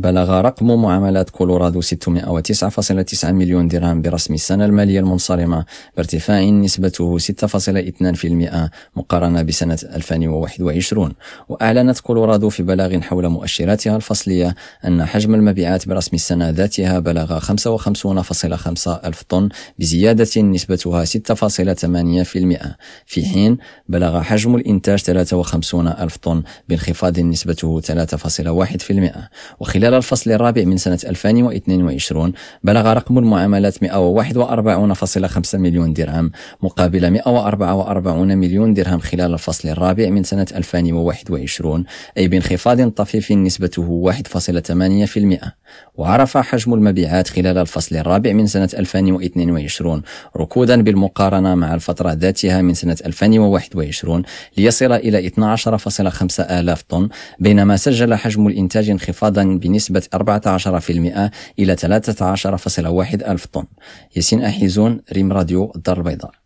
بلغ رقم معاملات كولورادو 609.9 مليون درهم برسم السنة المالية المنصرمة بارتفاع نسبته 6.2% مقارنة بسنة 2021 وأعلنت كولورادو في بلاغ حول مؤشراتها الفصلية أن حجم المبيعات برسم السنة ذاتها بلغ 55.5 ألف طن بزيادة نسبتها 6.8% في حين بلغ حجم الإنتاج 53 ألف طن بانخفاض نسبته 3.1% وخلال الفصل الرابع من سنة 2022 بلغ رقم المعاملات 141.5 مليون درهم مقابل 144 مليون درهم خلال الفصل الرابع من سنة 2021 أي بانخفاض طفيف نسبته 1.8% وعرف حجم المبيعات خلال الفصل الرابع من سنة 2022 ركودا بالمقارنة مع الفترة ذاتها من سنة 2021 ليصل إلى 12.5 آلاف طن بينما سجل حجم الإنتاج انخفاضا بنسبة 14% إلى 13.1 ألف طن. ياسين أحيزون ريم راديو الدار البيضاء.